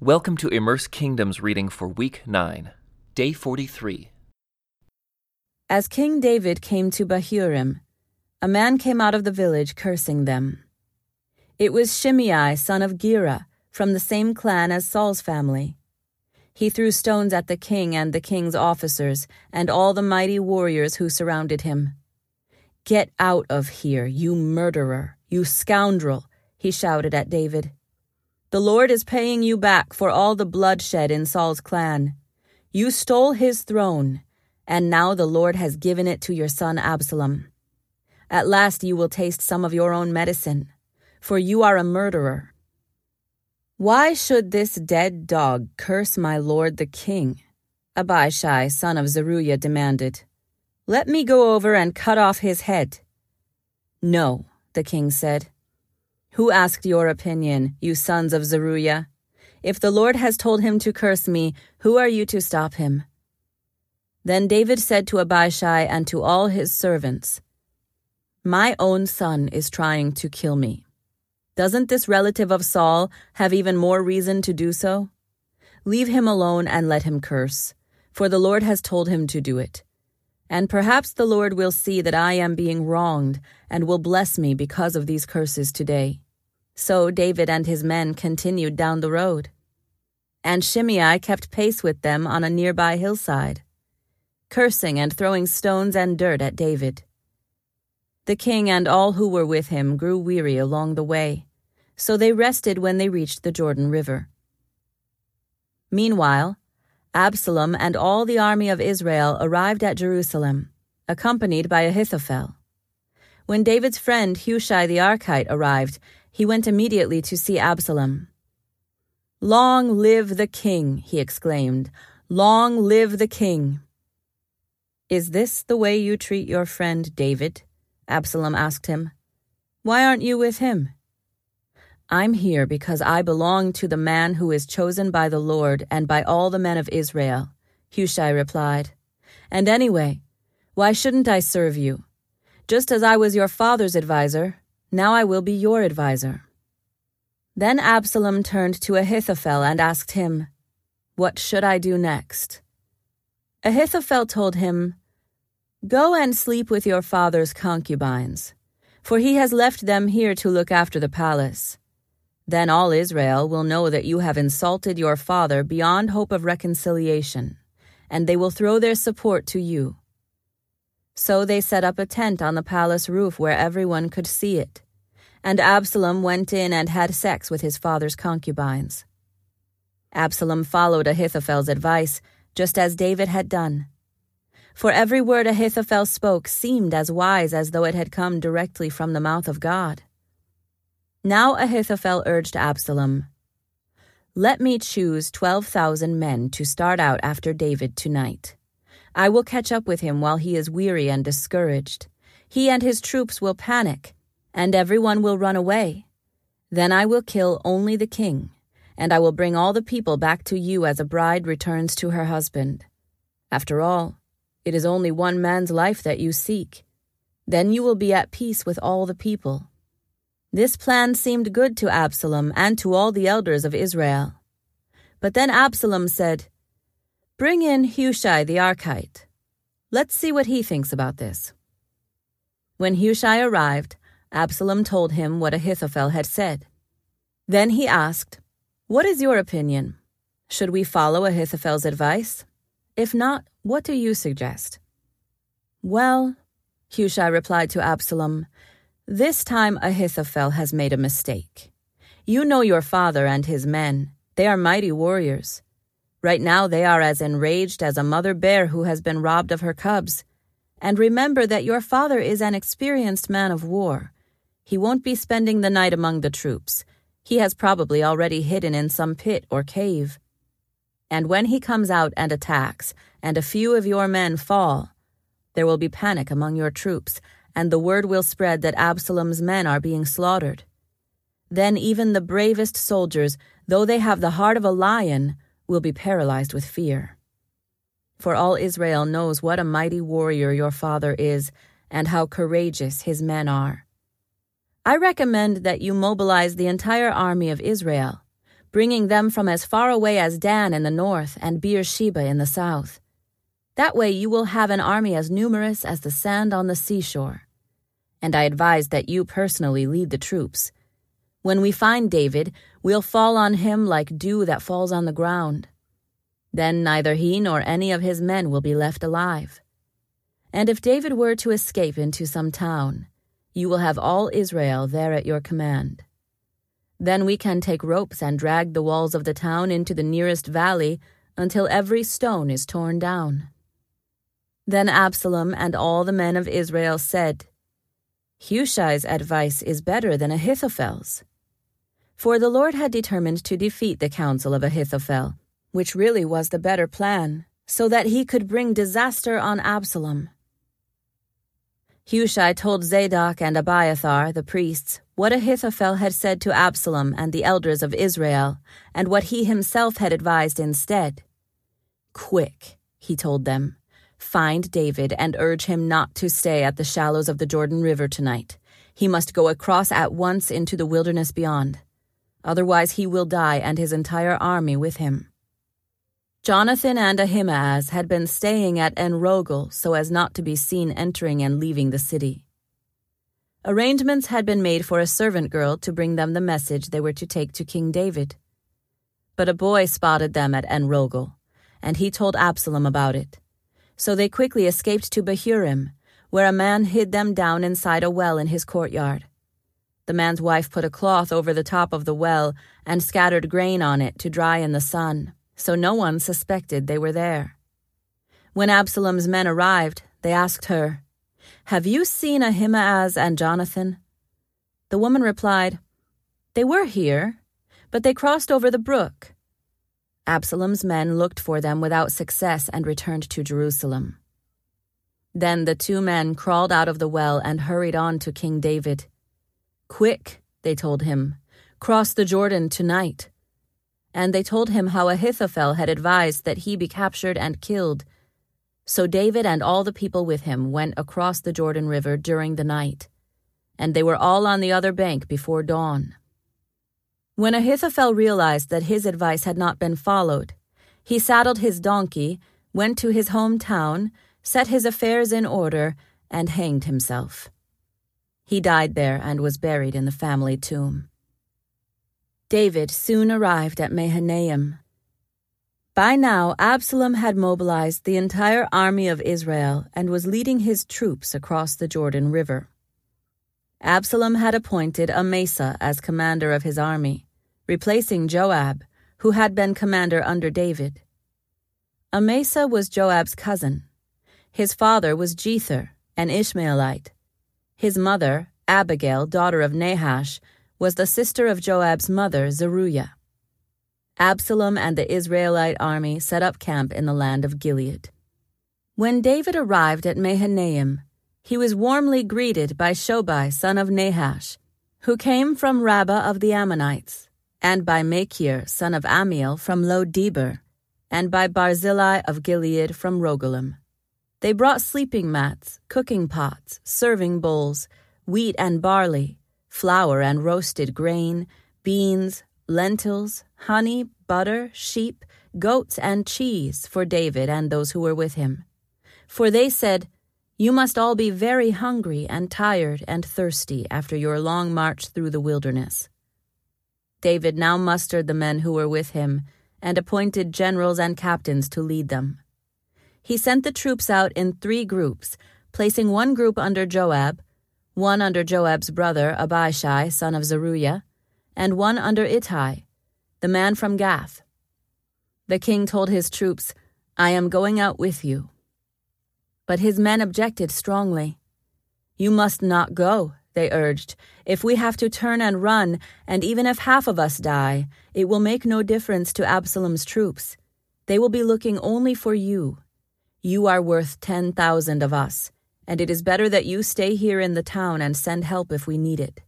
Welcome to Immerse Kingdom's reading for Week 9, Day 43. As King David came to Bahurim, a man came out of the village cursing them. It was Shimei, son of Gera, from the same clan as Saul's family. He threw stones at the king and the king's officers and all the mighty warriors who surrounded him. Get out of here, you murderer, you scoundrel, he shouted at David. The Lord is paying you back for all the bloodshed in Saul's clan. You stole his throne, and now the Lord has given it to your son Absalom. At last you will taste some of your own medicine, for you are a murderer. Why should this dead dog curse my lord the king? Abishai, son of Zeruiah, demanded. Let me go over and cut off his head. No, the king said. Who asked your opinion, you sons of Zeruiah? If the Lord has told him to curse me, who are you to stop him? Then David said to Abishai and to all his servants, My own son is trying to kill me. Doesn't this relative of Saul have even more reason to do so? Leave him alone and let him curse, for the Lord has told him to do it. And perhaps the Lord will see that I am being wronged and will bless me because of these curses today. So David and his men continued down the road. And Shimei kept pace with them on a nearby hillside, cursing and throwing stones and dirt at David. The king and all who were with him grew weary along the way, so they rested when they reached the Jordan River. Meanwhile, Absalom and all the army of Israel arrived at Jerusalem, accompanied by Ahithophel. When David's friend Hushai the Archite arrived, he went immediately to see Absalom. Long live the king, he exclaimed. Long live the king. Is this the way you treat your friend David? Absalom asked him. Why aren't you with him? I'm here because I belong to the man who is chosen by the Lord and by all the men of Israel, Hushai replied. And anyway, why shouldn't I serve you? Just as I was your father's adviser, now I will be your adviser. Then Absalom turned to Ahithophel and asked him, What should I do next? Ahithophel told him, Go and sleep with your father's concubines, for he has left them here to look after the palace. Then all Israel will know that you have insulted your father beyond hope of reconciliation, and they will throw their support to you. So they set up a tent on the palace roof where everyone could see it. And Absalom went in and had sex with his father's concubines. Absalom followed Ahithophel's advice, just as David had done. For every word Ahithophel spoke seemed as wise as though it had come directly from the mouth of God. Now Ahithophel urged Absalom, Let me choose 12,000 men to start out after David tonight. I will catch up with him while he is weary and discouraged. He and his troops will panic, and everyone will run away. Then I will kill only the king, and I will bring all the people back to you as a bride returns to her husband. After all, it is only one man's life that you seek. Then you will be at peace with all the people. This plan seemed good to Absalom and to all the elders of Israel. But then Absalom said, Bring in Hushai the Archite. Let's see what he thinks about this. When Hushai arrived, Absalom told him what Ahithophel had said. Then he asked, What is your opinion? Should we follow Ahithophel's advice? If not, what do you suggest? Well, Hushai replied to Absalom, this time Ahithophel has made a mistake. You know your father and his men. They are mighty warriors. Right now, they are as enraged as a mother bear who has been robbed of her cubs. And remember that your father is an experienced man of war. He won't be spending the night among the troops. He has probably already hidden in some pit or cave. And when he comes out and attacks, and a few of your men fall, there will be panic among your troops, and the word will spread that Absalom's men are being slaughtered. Then even the bravest soldiers, though they have the heart of a lion, will be paralyzed with fear. For all Israel knows what a mighty warrior your father is and how courageous his men are. I recommend that you mobilize the entire army of Israel. bringing them from as far away as Dan in the north and Beersheba in the south. That way you will have an army as numerous as the sand on the seashore. And I advise that you personally lead the troops. When we find David, we'll fall on him like dew that falls on the ground. Then neither he nor any of his men will be left alive. And if David were to escape into some town, you will have all Israel there at your command. Then we can take ropes and drag the walls of the town into the nearest valley until every stone is torn down. Then Absalom and all the men of Israel said, Hushai's advice is better than Ahithophel's. For the Lord had determined to defeat the counsel of Ahithophel, which really was the better plan, so that he could bring disaster on Absalom. Hushai told Zadok and Abiathar, the priests, what Ahithophel had said to Absalom and the elders of Israel, and what he himself had advised instead. Quick, he told them, find David and urge him not to stay at the shallows of the Jordan River tonight. He must go across at once into the wilderness beyond. Otherwise, he will die and his entire army with him. Jonathan and Ahimaaz had been staying at En-rogel so as not to be seen entering and leaving the city. Arrangements had been made for a servant girl to bring them the message they were to take to King David. But a boy spotted them at En-rogel, and he told Absalom about it. So they quickly escaped to Bahurim, where a man hid them down inside a well in his courtyard. The man's wife put a cloth over the top of the well and scattered grain on it to dry in the sun so no one suspected they were there. When Absalom's men arrived, they asked her, Have you seen Ahimaaz and Jonathan? The woman replied, They were here, but they crossed over the brook. Absalom's men looked for them without success and returned to Jerusalem. Then the two men crawled out of the well and hurried on to King David. Quick, they told him, cross the Jordan tonight and they told him how Ahithophel had advised that he be captured and killed. So David and all the people with him went across the Jordan River during the night, and they were all on the other bank before dawn. When Ahithophel realized that his advice had not been followed, he saddled his donkey, went to his hometown, set his affairs in order, and hanged himself. He died there and was buried in the family tomb. David soon arrived at Mahanaim. By now, Absalom had mobilized the entire army of Israel and was leading his troops across the Jordan River. Absalom had appointed Amasa as commander of his army, replacing Joab, who had been commander under David. Amasa was Joab's cousin. His father was Jether, an Ishmaelite. His mother, Abigail, daughter of Nahash, was the sister of Joab's mother, Zeruiah. Absalom and the Israelite army set up camp in the land of Gilead. When David arrived at Mahanaim, he was warmly greeted by Shobai, son of Nahash, who came from Rabbah of the Ammonites, and by Machir, son of Ammiel, from Lo Debar, and by Barzillai of Gilead from Rogelim. They brought sleeping mats, cooking pots, serving bowls, wheat and barley, flour and roasted grain, beans, lentils, honey, butter, sheep, goats, and cheese for David and those who were with him. For they said, You must all be very hungry and tired and thirsty after your long march through the wilderness. David now mustered the men who were with him and appointed generals and captains to lead them. He sent the troops out in three groups, placing one group under Joab, one under Joab's brother Abishai, son of Zeruiah, and one under Ittai, the man from Gath. The king told his troops, I am going out with you. But his men objected strongly. You must not go, they urged. If we have to turn and run, and even if half of us die, it will make no difference to Absalom's troops. They will be looking only for you. You are worth ten thousand of us and it is better that you stay here in the town and send help if we need it.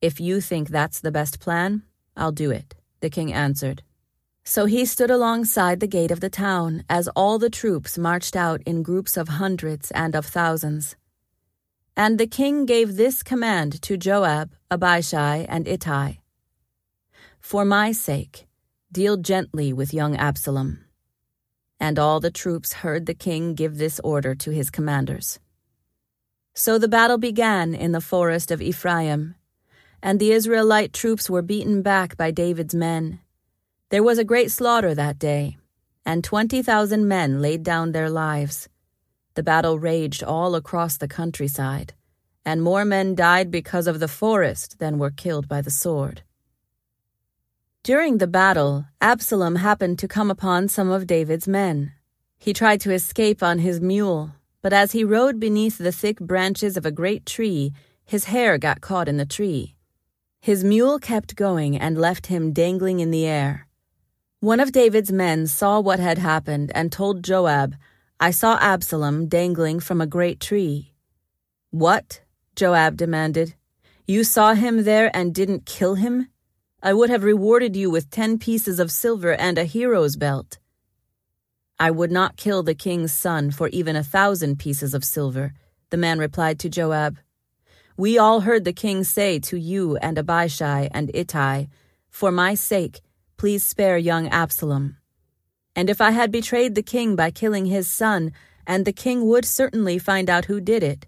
If you think that's the best plan, I'll do it, the king answered. So he stood alongside the gate of the town as all the troops marched out in groups of hundreds and of thousands. And the king gave this command to Joab, Abishai, and Ittai For my sake, deal gently with young Absalom. And all the troops heard the king give this order to his commanders. So the battle began in the forest of Ephraim, and the Israelite troops were beaten back by David's men. There was a great slaughter that day, and twenty thousand men laid down their lives. The battle raged all across the countryside, and more men died because of the forest than were killed by the sword. During the battle, Absalom happened to come upon some of David's men. He tried to escape on his mule, but as he rode beneath the thick branches of a great tree, his hair got caught in the tree. His mule kept going and left him dangling in the air. One of David's men saw what had happened and told Joab, I saw Absalom dangling from a great tree. What? Joab demanded. You saw him there and didn't kill him? I would have rewarded you with ten pieces of silver and a hero's belt. I would not kill the king's son for even a thousand pieces of silver, the man replied to Joab. We all heard the king say to you and Abishai and Ittai, For my sake, please spare young Absalom. And if I had betrayed the king by killing his son, and the king would certainly find out who did it,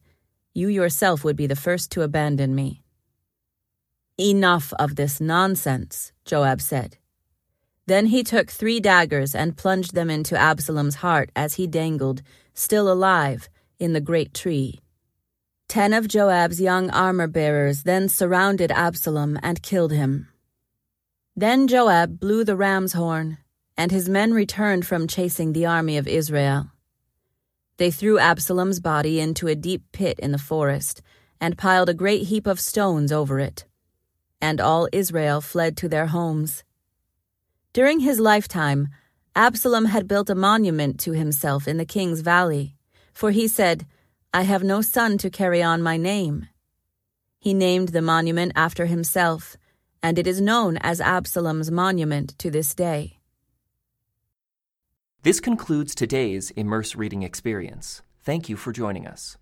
you yourself would be the first to abandon me. Enough of this nonsense, Joab said. Then he took three daggers and plunged them into Absalom's heart as he dangled, still alive, in the great tree. Ten of Joab's young armor bearers then surrounded Absalom and killed him. Then Joab blew the ram's horn, and his men returned from chasing the army of Israel. They threw Absalom's body into a deep pit in the forest and piled a great heap of stones over it. And all Israel fled to their homes. During his lifetime, Absalom had built a monument to himself in the king's valley, for he said, I have no son to carry on my name. He named the monument after himself, and it is known as Absalom's monument to this day. This concludes today's Immerse Reading Experience. Thank you for joining us.